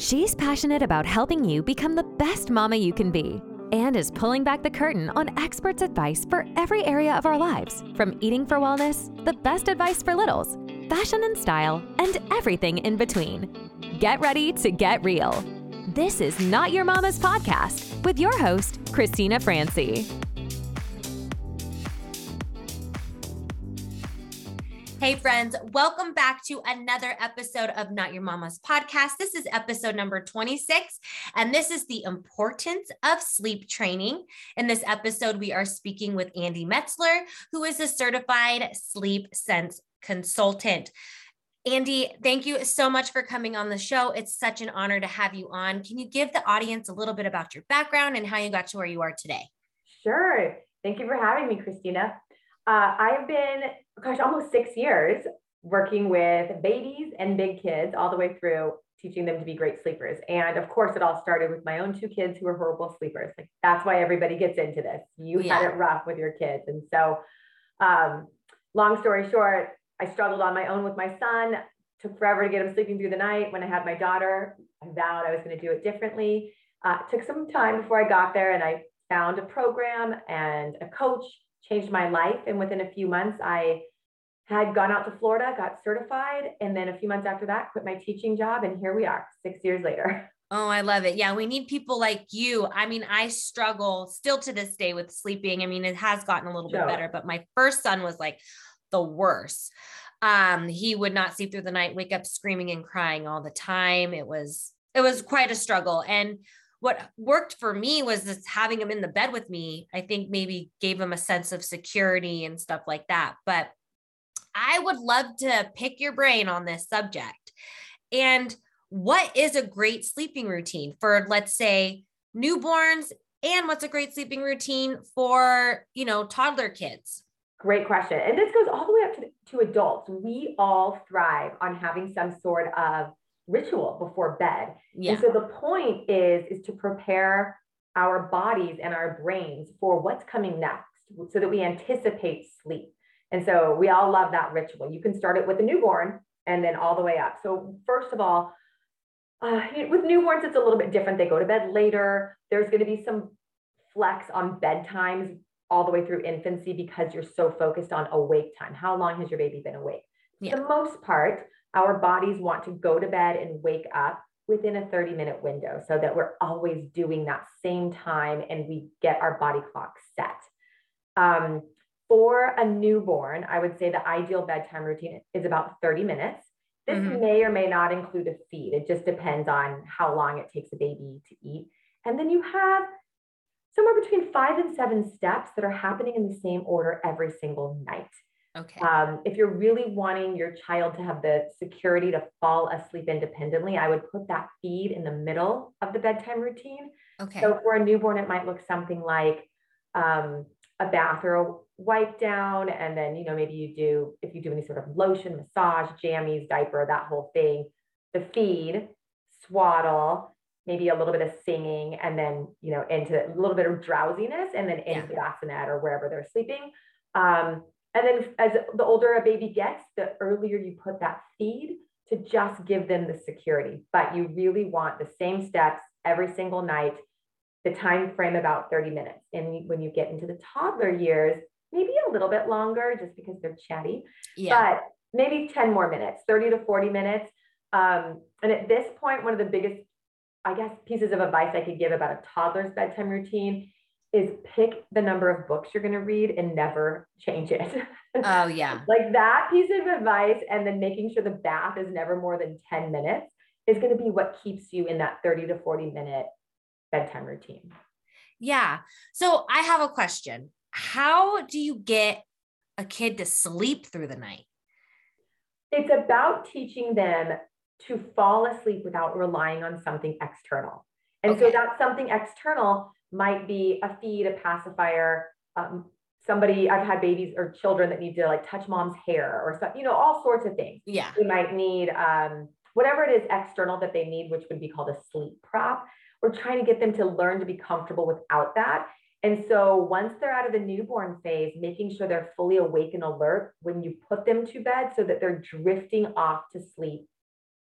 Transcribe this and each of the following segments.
She's passionate about helping you become the best mama you can be and is pulling back the curtain on experts' advice for every area of our lives from eating for wellness, the best advice for littles, fashion and style, and everything in between. Get ready to get real. This is Not Your Mama's Podcast with your host, Christina Francy. Hey, friends, welcome back to another episode of Not Your Mama's podcast. This is episode number 26, and this is the importance of sleep training. In this episode, we are speaking with Andi Metzler, who is a certified sleep sense consultant. Andi, thank you so much for coming on the show. It's such an honor to have you on. Can you give the audience a little bit about your background and how you got to where you are today? Sure. Thank you for having me, Christina. Uh, I've been, gosh, almost six years working with babies and big kids all the way through teaching them to be great sleepers. And of course, it all started with my own two kids who were horrible sleepers. Like that's why everybody gets into this. You yeah. had it rough with your kids. And so, um, long story short, I struggled on my own with my son. Took forever to get him sleeping through the night. When I had my daughter, I vowed I was going to do it differently. Uh, took some time before I got there, and I found a program and a coach changed my life. And within a few months, I had gone out to Florida, got certified, and then a few months after that, quit my teaching job. And here we are, six years later. Oh, I love it. Yeah, we need people like you. I mean, I struggle still to this day with sleeping. I mean, it has gotten a little bit better, but my first son was like the worst. Um, he would not sleep through the night, wake up screaming and crying all the time. It was it was quite a struggle. And what worked for me was this having him in the bed with me i think maybe gave him a sense of security and stuff like that but i would love to pick your brain on this subject. And what is a great sleeping routine for let's say newborns and what's a great sleeping routine for you know toddler kids? Great question. And this goes all the way up to, to adults. We all thrive on having some sort of ritual before bed. Yeah. And so the point is is to prepare our bodies and our brains for what's coming next so that we anticipate sleep. And so we all love that ritual. You can start it with a newborn and then all the way up. So first of all, uh, with newborns, it's a little bit different. They go to bed later. There's going to be some flex on bedtimes all the way through infancy because you're so focused on awake time. How long has your baby been awake? Yeah. The most part, our bodies want to go to bed and wake up within a 30 minute window so that we're always doing that same time and we get our body clock set. Um, for a newborn, I would say the ideal bedtime routine is about 30 minutes. This mm-hmm. may or may not include a feed. It just depends on how long it takes a baby to eat. And then you have somewhere between five and seven steps that are happening in the same order every single night. Okay. Um, if you're really wanting your child to have the security to fall asleep independently, I would put that feed in the middle of the bedtime routine. Okay. So for a newborn, it might look something like um, a bath or a wipe down. And then, you know, maybe you do, if you do any sort of lotion, massage, jammies, diaper, that whole thing, the feed, swaddle, maybe a little bit of singing, and then, you know, into a little bit of drowsiness and then into yeah. the bassinet or wherever they're sleeping. Um, and then as the older a baby gets, the earlier you put that feed to just give them the security. But you really want the same steps every single night, the time frame about 30 minutes. And when you get into the toddler years, maybe a little bit longer just because they're chatty, yeah. but maybe 10 more minutes, 30 to 40 minutes. Um, and at this point, one of the biggest, I guess, pieces of advice I could give about a toddler's bedtime routine is pick the number of books you're going to read and never change it. Oh, yeah. like that piece of advice, and then making sure the bath is never more than 10 minutes is going to be what keeps you in that 30 to 40 minute bedtime routine. Yeah. So I have a question. How do you get a kid to sleep through the night? It's about teaching them to fall asleep without relying on something external. And okay. so that's something external might be a feed, a pacifier, um, somebody I've had babies or children that need to like touch mom's hair or something, you know, all sorts of things. Yeah. They might need um, whatever it is external that they need, which would be called a sleep prop. We're trying to get them to learn to be comfortable without that. And so once they're out of the newborn phase, making sure they're fully awake and alert when you put them to bed so that they're drifting off to sleep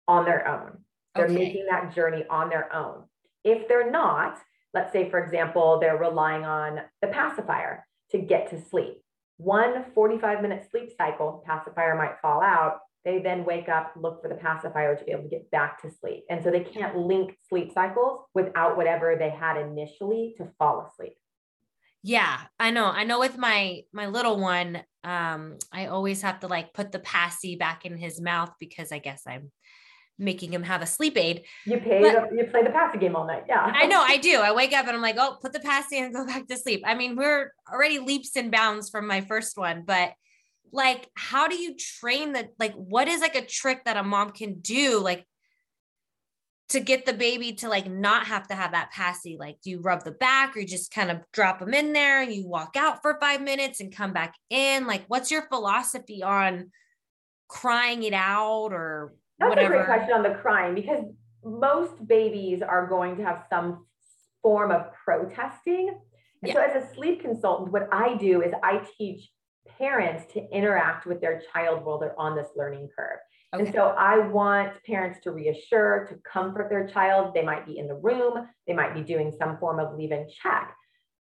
on their own. They're okay. making that journey on their own. If they're not, let's say, for example, they're relying on the pacifier to get to sleep. One 45 minute sleep cycle, pacifier might fall out. They then wake up, look for the pacifier to be able to get back to sleep. And so they can't link sleep cycles without whatever they had initially to fall asleep. Yeah, I know. I know with my my little one, um, I always have to like put the passy back in his mouth because I guess I'm making him have a sleep aid. You pay but, the, you play the passy game all night. Yeah. I know, I do. I wake up and I'm like, oh, put the passy and go back to sleep. I mean, we're already leaps and bounds from my first one, but like how do you train the like what is like a trick that a mom can do like to get the baby to like not have to have that passy like do you rub the back or you just kind of drop them in there and you walk out for five minutes and come back in like what's your philosophy on crying it out or that's whatever? a great question on the crying because most babies are going to have some form of protesting and yeah. so as a sleep consultant what i do is i teach parents to interact with their child while they're on this learning curve Okay. And so I want parents to reassure, to comfort their child. They might be in the room, they might be doing some form of leave and check.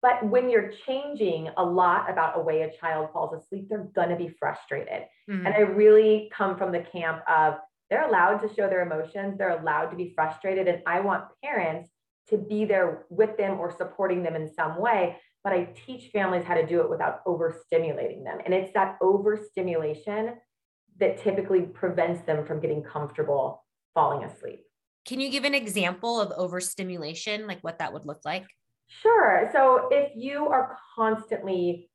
But when you're changing a lot about a way a child falls asleep, they're going to be frustrated. Mm-hmm. And I really come from the camp of they're allowed to show their emotions, they're allowed to be frustrated. And I want parents to be there with them or supporting them in some way. But I teach families how to do it without overstimulating them. And it's that overstimulation that typically prevents them from getting comfortable falling asleep. Can you give an example of overstimulation, like what that would look like? Sure. So if you are constantly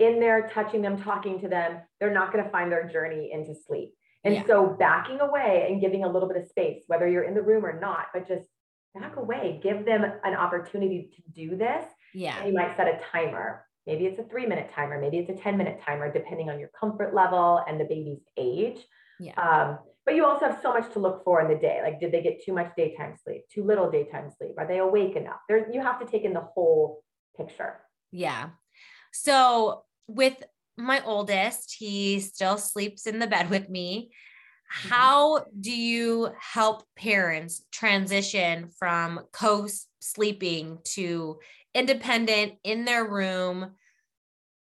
in there touching them, talking to them, they're not going to find their journey into sleep. And yeah. so backing away and giving a little bit of space, whether you're in the room or not, but just back away, give them an opportunity to do this. Yeah. And you might set a timer. Maybe it's a three minute timer, maybe it's a 10 minute timer, depending on your comfort level and the baby's age. Yeah. Um, but you also have so much to look for in the day. Like, did they get too much daytime sleep, too little daytime sleep? Are they awake enough? There, you have to take in the whole picture. Yeah. So with my oldest, he still sleeps in the bed with me. Mm-hmm. How do you help parents transition from co sleeping to independent in their room,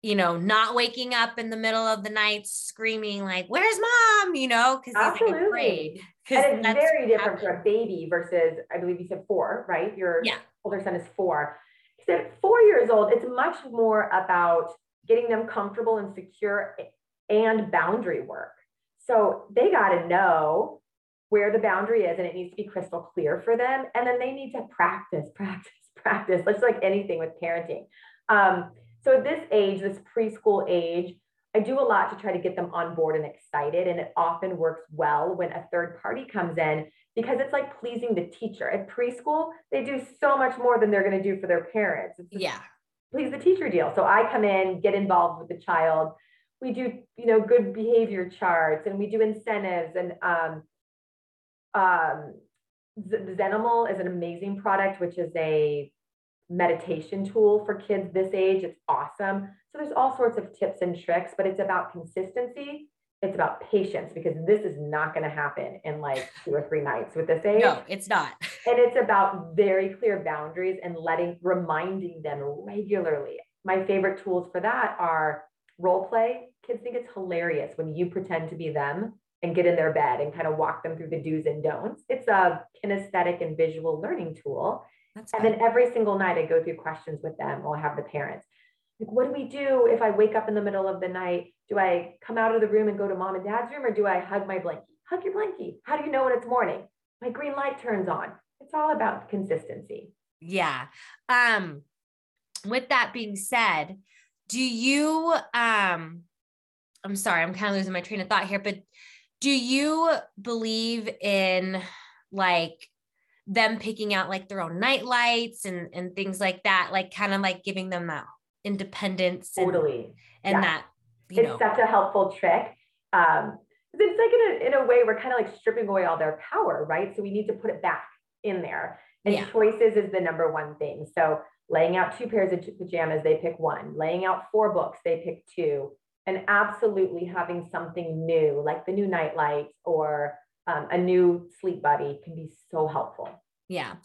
you know, not waking up in the middle of the night screaming like, "Where's mom?" You know, because like afraid. And it's very different for a baby versus, I believe you said four, right? Your yeah. older son is four. Because at four years old, it's much more about getting them comfortable and secure and boundary work. So they got to know where the boundary is and it needs to be crystal clear for them. And then they need to practice, practice, practice, just like anything with parenting. Um, so at this age, this preschool age, I do a lot to try to get them on board and excited. And it often works well when a third party comes in because it's like pleasing the teacher. At preschool, they do so much more than they're going to do for their parents. yeah. Please the teacher deal. So I come in, get involved with the child. We do, you know, good behavior charts and we do incentives and um, um, Zenimal is an amazing product, which is a meditation tool for kids this age. It's awesome. So there's all sorts of tips and tricks, but it's about consistency. It's about patience because this is not going to happen in like two or three nights with this age. No, it's not. and it's about very clear boundaries and letting, reminding them regularly. My favorite tools for that are role play. Kids think it's hilarious when you pretend to be them and get in their bed and kind of walk them through the do's and don'ts. It's a kinesthetic and visual learning tool. That's and then every single night I go through questions with them or I have the parents. Like, what do we do if I wake up in the middle of the night? Do I come out of the room and go to mom and dad's room or do I hug my blankie? Hug your blankie. How do you know when it's morning? My green light turns on. It's all about consistency. Yeah. Um, with that being said, do you um I'm sorry, I'm kind of losing my train of thought here, but do you believe in like them picking out like their own night lights and and things like that like kind of like giving them that independence totally and, and yeah. that it's know. such a helpful trick um it's like in a, in a way we're kind of like stripping away all their power right so we need to put it back in there and yeah. choices is the number one thing so laying out two pairs of pajamas they pick one laying out four books they pick two and absolutely having something new, like the new nightlight or um, a new sleep buddy can be so helpful. Yeah.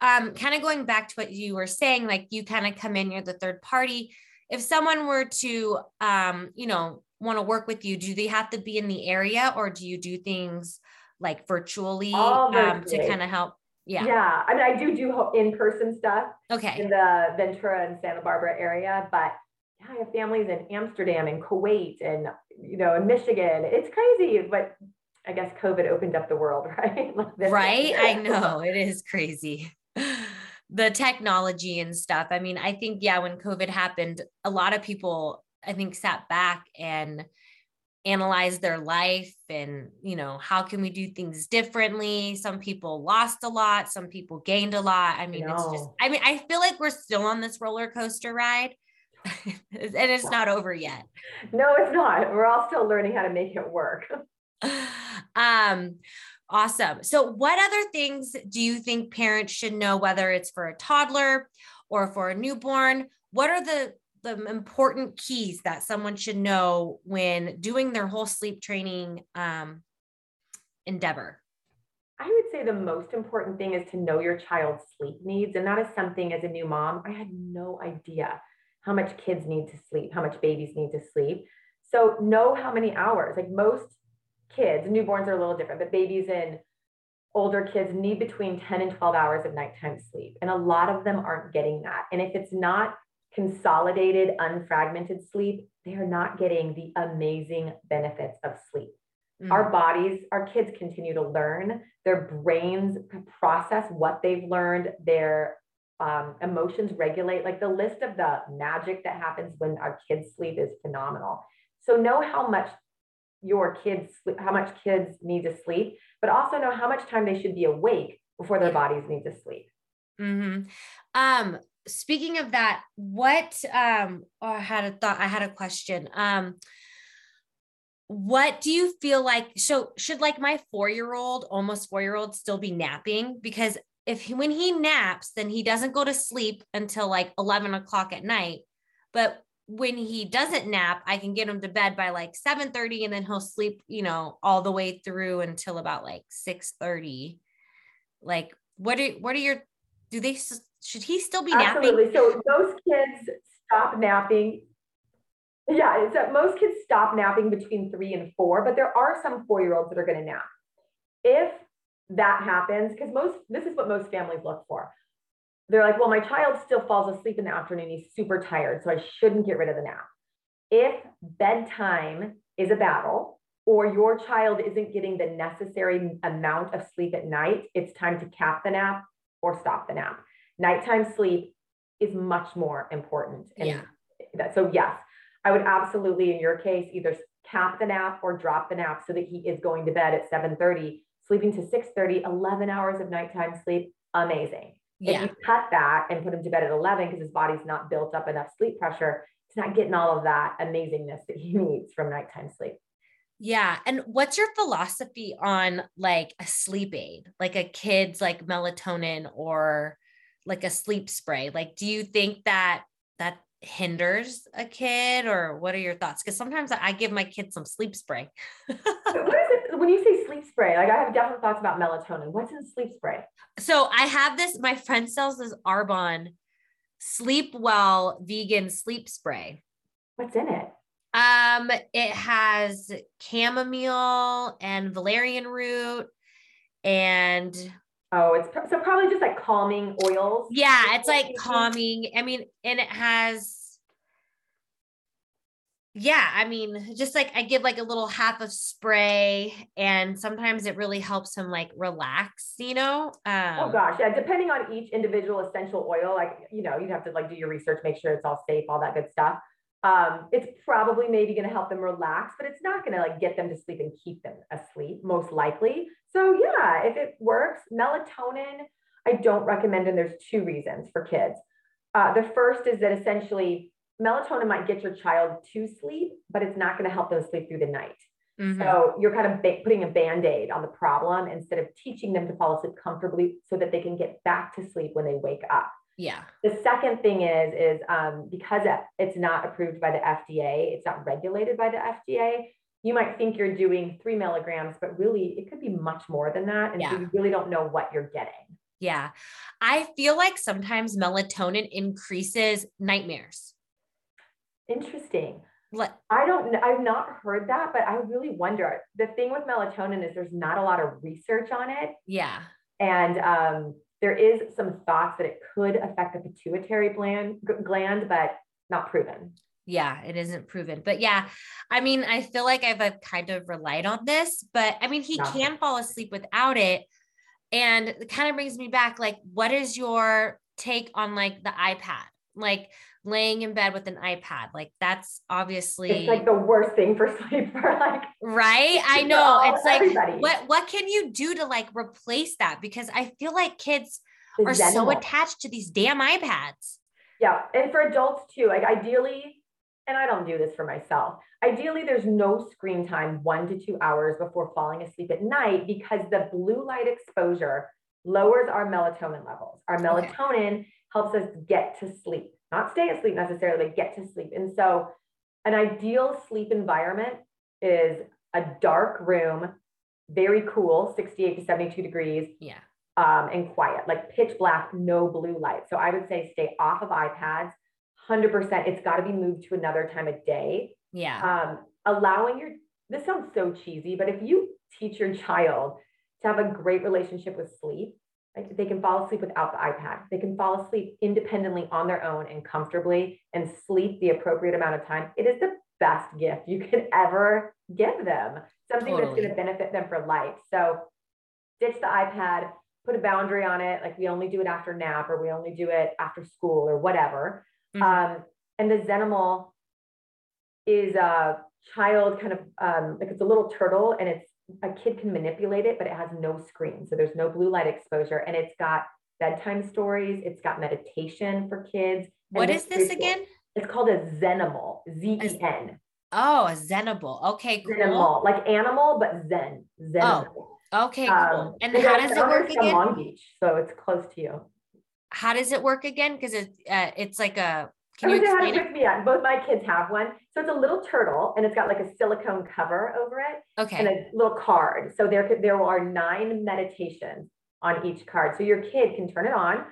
Um, kind of going back to what you were saying, like you kind of come in, you're the third party. If someone were to, um, you know, want to work with you, do they have to be in the area or do you do things like virtually um, to kind of help? Yeah. Yeah. I mean, I do do in person stuff. Okay. In the Ventura and Santa Barbara area, but yeah, I have families in Amsterdam and Kuwait and, you know, in Michigan. It's crazy, but I guess COVID opened up the world, right? like right. I know it is crazy. the technology and stuff. I mean, I think, yeah, when COVID happened, a lot of people, I think, sat back and analyzed their life and, you know, how can we do things differently? Some people lost a lot, some people gained a lot. I mean, it's just, I mean, I feel like we're still on this roller coaster ride. and it's not over yet. No, it's not. We're all still learning how to make it work. um awesome so what other things do you think parents should know whether it's for a toddler or for a newborn what are the the important keys that someone should know when doing their whole sleep training um, endeavor I would say the most important thing is to know your child's sleep needs. And that is something as a new mom, I had no idea how much kids need to sleep, how much babies need to sleep. So know how many hours. Like most kids, newborns are a little different, but babies and older kids need between 10 and 12 hours of nighttime sleep. And a lot of them aren't getting that. And if it's not consolidated, unfragmented sleep, they are not getting the amazing benefits of sleep. Mm. Our bodies, our kids continue to learn, their brains process what they've learned, their um, emotions regulate. Like the list of the magic that happens when our kids sleep is phenomenal. So know how much your kids how much kids need to sleep but also know how much time they should be awake before their bodies need to sleep. Mm-hmm. um speaking of that what um oh, i had a thought i had a question. Um what do you feel like so should like my four year old almost four year old still be napping? Because if he, when he naps then he doesn't go to sleep until like 11 o'clock at night. But when he doesn't nap, I can get him to bed by like 7 30 and then he'll sleep, you know, all the way through until about like 6 30. Like, what are what are your do they should he still be Absolutely. napping? So most kids stop napping. Yeah, it's that most kids stop napping between three and four, but there are some four-year-olds that are going to nap. If that happens, because most this is what most families look for they're like, well, my child still falls asleep in the afternoon. He's super tired, so I shouldn't get rid of the nap. If bedtime is a battle, or your child isn't getting the necessary amount of sleep at night, it's time to cap the nap or stop the nap. Nighttime sleep is much more important. And yeah. That, so, yes, I would absolutely, in your case, either cap the nap or drop the nap so that he is going to bed at 7:30, sleeping to 6:30, 11 hours of nighttime sleep. Amazing. Yeah. If you cut that and put him to bed at 11 because his body's not built up enough sleep pressure, he's not getting all of that amazingness that he needs from nighttime sleep. Yeah. And what's your philosophy on like a sleep aid, like a kid's like melatonin or like a sleep spray? Like, do you think that that hinders a kid or what are your thoughts? Because sometimes I give my kids some sleep spray. what is when you say sleep spray? Like I have definite thoughts about melatonin. What's in sleep spray? So I have this, my friend sells this Arbonne sleep well vegan sleep spray. What's in it? Um, it has chamomile and valerian root and oh, it's so probably just like calming oils. Yeah, it's like calming. I mean, and it has yeah, I mean, just like I give like a little half of spray, and sometimes it really helps him like relax, you know. Oh, um, oh gosh, yeah. Depending on each individual essential oil, like you know, you'd have to like do your research, make sure it's all safe, all that good stuff. Um, it's probably maybe going to help them relax, but it's not going to like get them to sleep and keep them asleep, most likely. So yeah, if it works, melatonin, I don't recommend, and there's two reasons for kids. Uh, the first is that essentially melatonin might get your child to sleep, but it's not going to help them sleep through the night. Mm-hmm. So you're kind of ba- putting a band-aid on the problem instead of teaching them to fall asleep comfortably so that they can get back to sleep when they wake up. Yeah. The second thing is is um, because it's not approved by the FDA, it's not regulated by the FDA. you might think you're doing three milligrams, but really it could be much more than that. And yeah. so you really don't know what you're getting. Yeah. I feel like sometimes melatonin increases nightmares. Interesting. What? I don't I've not heard that, but I really wonder. The thing with melatonin is there's not a lot of research on it. Yeah. And um, there is some thoughts that it could affect the pituitary gland, gland, but not proven. Yeah, it isn't proven. But yeah, I mean, I feel like I've, I've kind of relied on this, but I mean, he can fall asleep without it. And it kind of brings me back like, what is your take on like the iPad? Like, laying in bed with an iPad. Like that's obviously it's like the worst thing for sleep for like right. I know. It's like everybody. what what can you do to like replace that? Because I feel like kids are so attached to these damn iPads. Yeah. And for adults too, like ideally, and I don't do this for myself. Ideally, there's no screen time one to two hours before falling asleep at night because the blue light exposure lowers our melatonin levels. Our melatonin okay. Helps us get to sleep not stay asleep necessarily, but get to sleep. And so, an ideal sleep environment is a dark room, very cool, 68 to 72 degrees. Yeah. Um, and quiet, like pitch black, no blue light. So I would say stay off of iPads. 100%. It's got to be moved to another time of day. Yeah. Um, allowing your, this sounds so cheesy, but if you teach your child to have a great relationship with sleep, like they can fall asleep without the iPad. They can fall asleep independently on their own and comfortably and sleep the appropriate amount of time. It is the best gift you could ever give them, something totally. that's going to benefit them for life. So ditch the iPad, put a boundary on it. Like we only do it after nap or we only do it after school or whatever. Mm-hmm. Um, and the Zenimal is a child kind of um, like it's a little turtle and it's a kid can manipulate it, but it has no screen. So there's no blue light exposure and it's got bedtime stories. It's got meditation for kids. What is this again? It's called a Zenimal, Z E N. Oh, a Zenimal. Okay, cool. Zenimal, like animal, but Zen. Zenimal. Oh, okay, cool. Um, and how does it work again? Long Beach, so it's close to you. How does it work again? Because it's uh, it's like a can you explain it? Me. Both my kids have one. So it's a little turtle and it's got like a silicone cover over it. Okay. And a little card. So there, there are nine meditations on each card. So your kid can turn it on,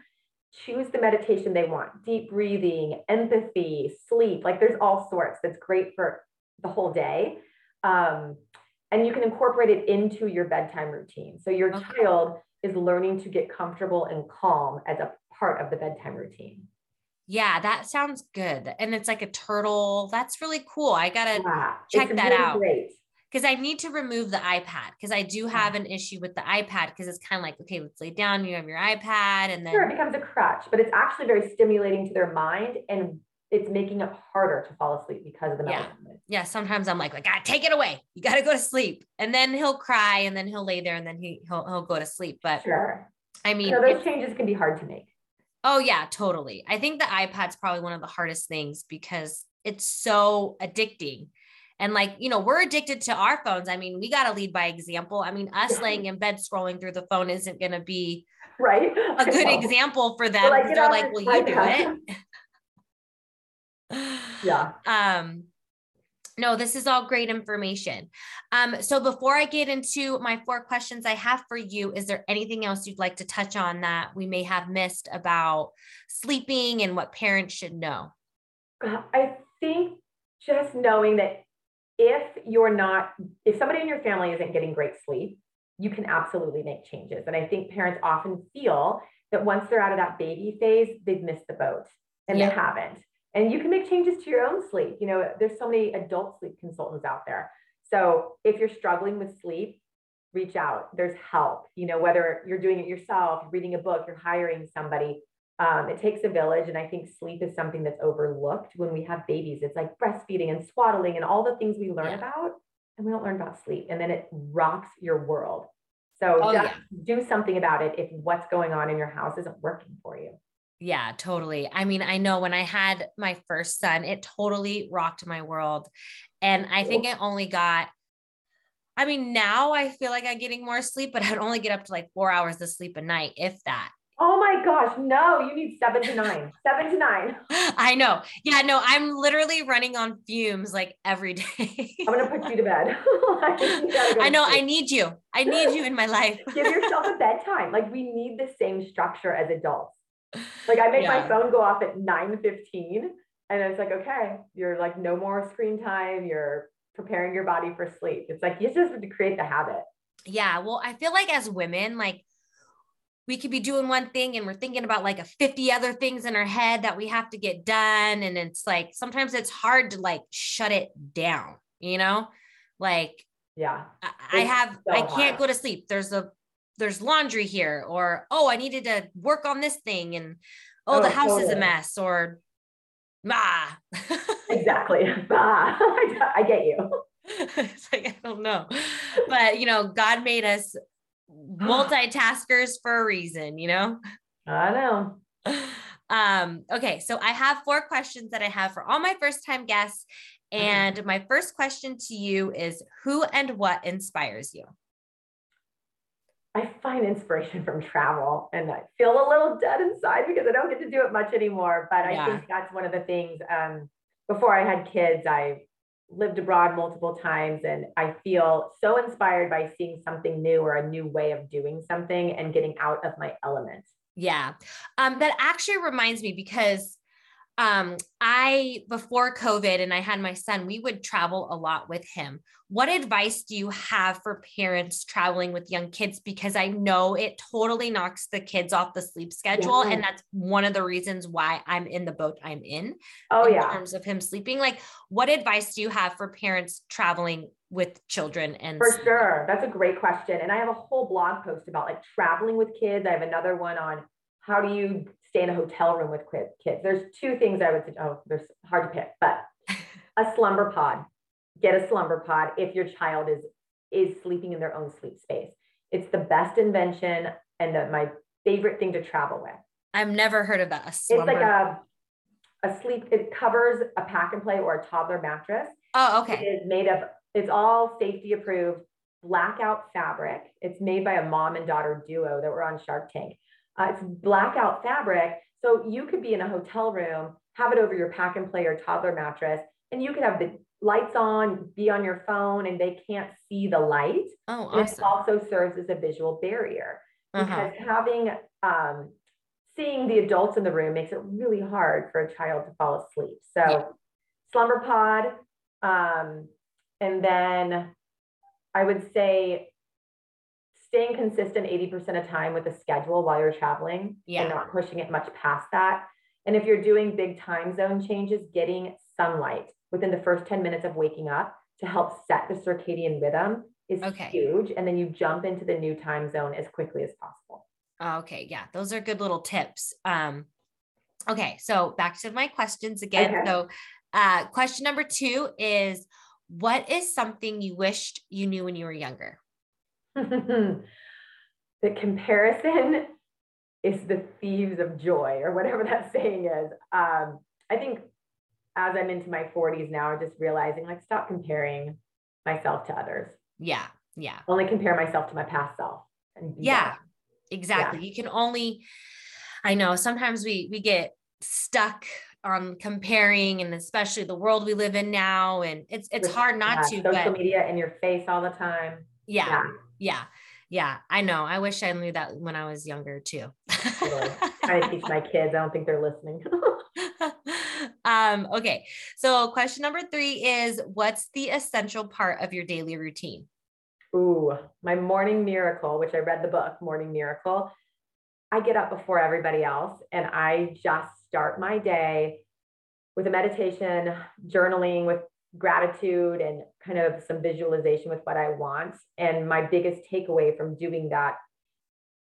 choose the meditation they want deep breathing, empathy, sleep. Like there's all sorts that's great for the whole day. Um, and you can incorporate it into your bedtime routine. So your okay. child is learning to get comfortable and calm as a part of the bedtime routine. Yeah, that sounds good. And it's like a turtle. That's really cool. I gotta yeah, check that really out. Because I need to remove the iPad because I do have an issue with the iPad because it's kind of like, okay, let's lay down. You have your iPad, and then sure, it becomes a crutch, but it's actually very stimulating to their mind and it's making it harder to fall asleep because of the melatonin. Yeah. yeah. Sometimes I'm like, like, God, take it away. You got to go to sleep. And then he'll cry and then he'll lay there and then he, he'll, he'll go to sleep. But sure. I mean, so those changes can be hard to make. Oh, yeah, totally. I think the iPad's probably one of the hardest things because it's so addicting. And like, you know, we're addicted to our phones. I mean, we got to lead by example. I mean, us laying in bed scrolling through the phone isn't going to be right a good example for them. Like, they're like, well, you do it. yeah. Um, no, this is all great information. Um, so before I get into my four questions I have for you, is there anything else you'd like to touch on that we may have missed about sleeping and what parents should know? I think just knowing that if you're not, if somebody in your family isn't getting great sleep, you can absolutely make changes. And I think parents often feel that once they're out of that baby phase, they've missed the boat and yeah. they haven't and you can make changes to your own sleep. You know there's so many adult sleep consultants out there. So if you're struggling with sleep reach out. There's help. You know whether you're doing it yourself reading a book you're hiring somebody um, it takes a village. And i think sleep is something that's overlooked when we have babies. It's like breastfeeding and swaddling and all the things we learn yeah. about and we don't learn about sleep. And then it rocks your world. So oh, just yeah. do something about it if what's going on in your house isn't working for you yeah, totally. I mean, I know when I had my first son, it totally rocked my world. And I think it only got, I mean, now I feel like I'm getting more sleep, but I'd only get up to like four hours of sleep a night, if that. Oh my gosh, no, you need seven to nine, seven to nine. I know. Yeah, no, I'm literally running on fumes like every day. I'm gonna put you to bed. I know. I need you. I need you in my life. Give yourself a bedtime. Like we need the same structure as adults. Like I make yeah. my phone go off at 9 15 and it's like, okay, you're like no more screen time. You're preparing your body for sleep. It's like you just have to create the habit. Yeah. Well, I feel like as women, like we could be doing one thing and we're thinking about like a 50 other things in our head that we have to get done. And it's like sometimes it's hard to like shut it down, you know? Like, yeah, I, I have, so I can't hard. go to sleep. There's a, there's laundry here, or oh, I needed to work on this thing, and oh, oh the house totally. is a mess, or ah. exactly. Ah, I get you. it's like I don't know, but you know, God made us multitaskers for a reason, you know? I know. Um, okay, so I have four questions that I have for all my first time guests. Mm-hmm. And my first question to you is who and what inspires you? I find inspiration from travel and I feel a little dead inside because I don't get to do it much anymore. But I yeah. think that's one of the things. Um, before I had kids, I lived abroad multiple times and I feel so inspired by seeing something new or a new way of doing something and getting out of my element. Yeah. Um, that actually reminds me because um, I, before COVID and I had my son, we would travel a lot with him. What advice do you have for parents traveling with young kids? Because I know it totally knocks the kids off the sleep schedule. Yeah. And that's one of the reasons why I'm in the boat I'm in. Oh, yeah. in yeah. terms of him sleeping. Like, what advice do you have for parents traveling with children and for sure that's a great question and i have a whole blog post about like traveling with kids i have another one on how do you stay in a hotel room with kids. There's two things I would say. Oh, there's hard to pick, but a slumber pod. Get a slumber pod if your child is is sleeping in their own sleep space. It's the best invention and the, my favorite thing to travel with. I've never heard of that. It's like a a sleep. It covers a pack and play or a toddler mattress. Oh, okay. It is made of. It's all safety approved blackout fabric. It's made by a mom and daughter duo that were on Shark Tank. Uh, it's blackout fabric. So you could be in a hotel room, have it over your pack and play or toddler mattress, and you could have the lights on, be on your phone, and they can't see the light. Oh, awesome. It also serves as a visual barrier uh-huh. because having um, seeing the adults in the room makes it really hard for a child to fall asleep. So, yeah. slumber pod, um, and then I would say staying consistent 80% of time with the schedule while you're traveling yeah. and not pushing it much past that. And if you're doing big time zone changes, getting sunlight within the first 10 minutes of waking up to help set the circadian rhythm is okay. huge. And then you jump into the new time zone as quickly as possible. Okay. Yeah. Those are good little tips. Um, okay. So back to my questions again. Okay. So, uh, question number two is what is something you wished you knew when you were younger? the comparison is the thieves of joy, or whatever that saying is. Um, I think as I'm into my 40s now, I'm just realizing like stop comparing myself to others. Yeah. Yeah. Only compare myself to my past self. yeah. Exactly. Yeah. You can only I know sometimes we we get stuck on comparing and especially the world we live in now and it's it's hard not yeah, to social but, media in your face all the time yeah, yeah yeah. Yeah. I know. I wish I knew that when I was younger too. Trying to teach my kids. I don't think they're listening. um, okay. So question number three is what's the essential part of your daily routine? Ooh, my morning miracle, which I read the book, Morning Miracle. I get up before everybody else and I just start my day with a meditation, journaling with gratitude and kind of some visualization with what I want. And my biggest takeaway from doing that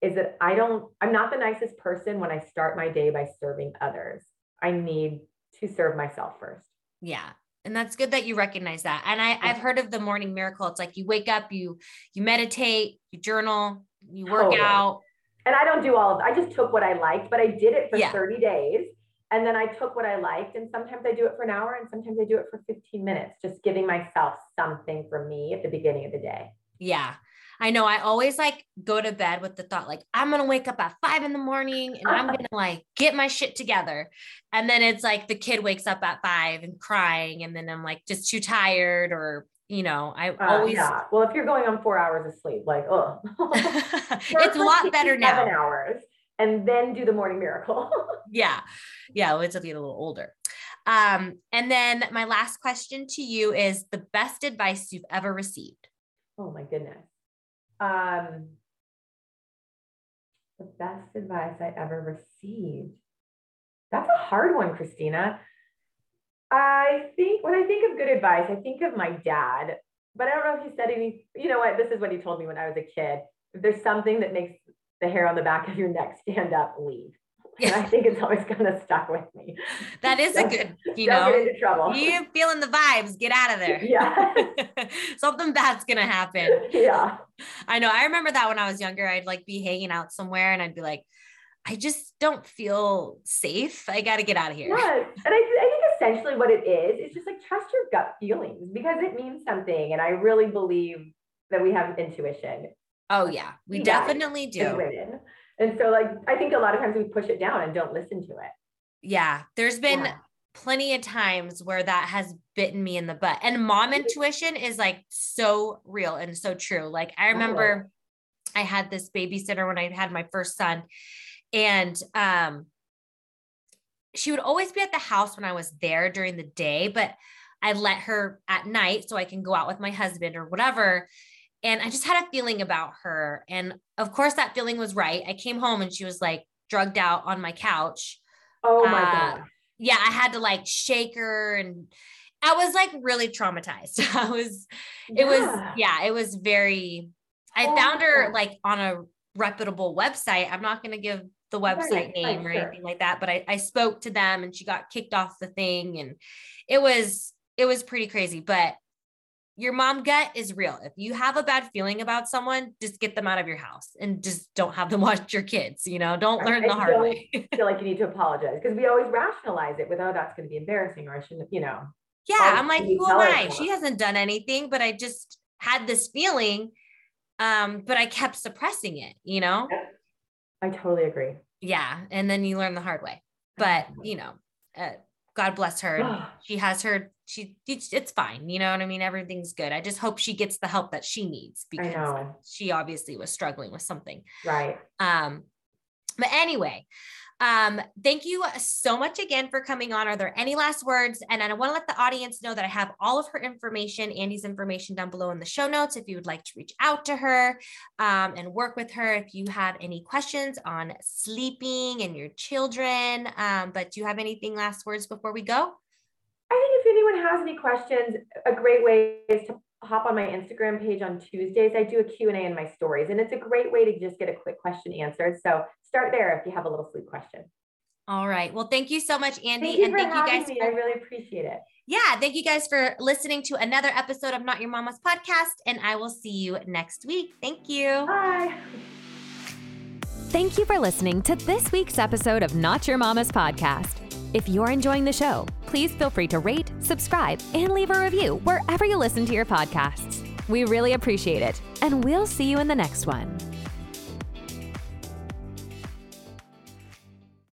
is that I don't, I'm not the nicest person when I start my day by serving others. I need to serve myself first. Yeah. And that's good that you recognize that. And I, I've heard of the morning miracle. It's like you wake up, you you meditate, you journal, you work totally. out. And I don't do all of I just took what I liked, but I did it for yeah. 30 days and then I took what I liked, and sometimes I do it for an hour, and sometimes I do it for 15 minutes, just giving myself something for me at the beginning of the day. Yeah. I know I always like go to bed with the thought like I'm gonna wake up at five in the morning and I'm gonna like get my shit together. And then it's like the kid wakes up at five and crying, and then I'm like just too tired or you know, I uh, always yeah. Well, if you're going on four hours of sleep, like oh it's a lot better now. Seven hours and then do the morning miracle. yeah. Yeah. Wait till get a little older. Um, and then my last question to you is the best advice you've ever received. Oh my goodness. Um, the best advice I ever received. That's a hard one, Christina. I think when I think of good advice, I think of my dad, but I don't know if he said any, you know what, this is what he told me when I was a kid. If there's something that makes the hair on the back of your neck stand up, leave. And I think it's always going to stuck with me. That is a good, you know, get into trouble. You feeling the vibes, get out of there. Yeah. Something bad's gonna happen. Yeah. I know. I remember that when I was younger, I'd like be hanging out somewhere and I'd be like, I just don't feel safe. I got to get out of here. Yeah. And I, I think essentially what it is, is just like trust your gut feelings because it means something. And I really believe that we have intuition. Oh yeah, we yeah, definitely do. And so like I think a lot of times we push it down and don't listen to it. Yeah, there's been yeah. plenty of times where that has bitten me in the butt. And mom intuition is like so real and so true. Like I remember oh. I had this babysitter when I had my first son and um she would always be at the house when I was there during the day, but I let her at night so I can go out with my husband or whatever. And I just had a feeling about her. And of course, that feeling was right. I came home and she was like drugged out on my couch. Oh my uh, God. Yeah, I had to like shake her and I was like really traumatized. I was, it yeah. was, yeah, it was very, I oh found her like on a reputable website. I'm not going to give the website right, name right, or anything sure. like that, but I, I spoke to them and she got kicked off the thing and it was, it was pretty crazy. But your mom gut is real. If you have a bad feeling about someone, just get them out of your house and just don't have them watch your kids. You know, don't learn the hard way. feel like you need to apologize because we always rationalize it with, oh, that's going to be embarrassing or I shouldn't, you know. Yeah, I'm like, who am I? She hasn't done anything, but I just had this feeling, um, but I kept suppressing it. You know. I totally agree. Yeah, and then you learn the hard way. But you know, uh, God bless her. she has her she it's fine you know what i mean? Everything's good. I just hope she gets the help that she needs because she obviously was struggling with something. Right. Um but anyway um thank you so much again for coming on are there any last words and i want to let the audience know that i have all of her information Andi's information down below in the show notes if you would like to reach out to her um, and work with her if you have any questions on sleeping and your children um, but do you have anything last words before we go I think if anyone has any questions, a great way is to hop on my Instagram page on Tuesdays. I do a Q&A in my stories and it's a great way to just get a quick question answered. So start there if you have a little sleep question. All right. Well, thank you so much, Andi. Thank and thank you guys. Me. For, I really appreciate it. Yeah. Thank you guys for listening to another episode of Not Your Mama's podcast. And I will see you next week. Thank you. Bye. Thank you for listening to this week's episode of Not Your Mama's podcast. If you're enjoying the show, please feel free to rate, subscribe, and leave a review wherever you listen to your podcasts. We really appreciate it, and we'll see you in the next one.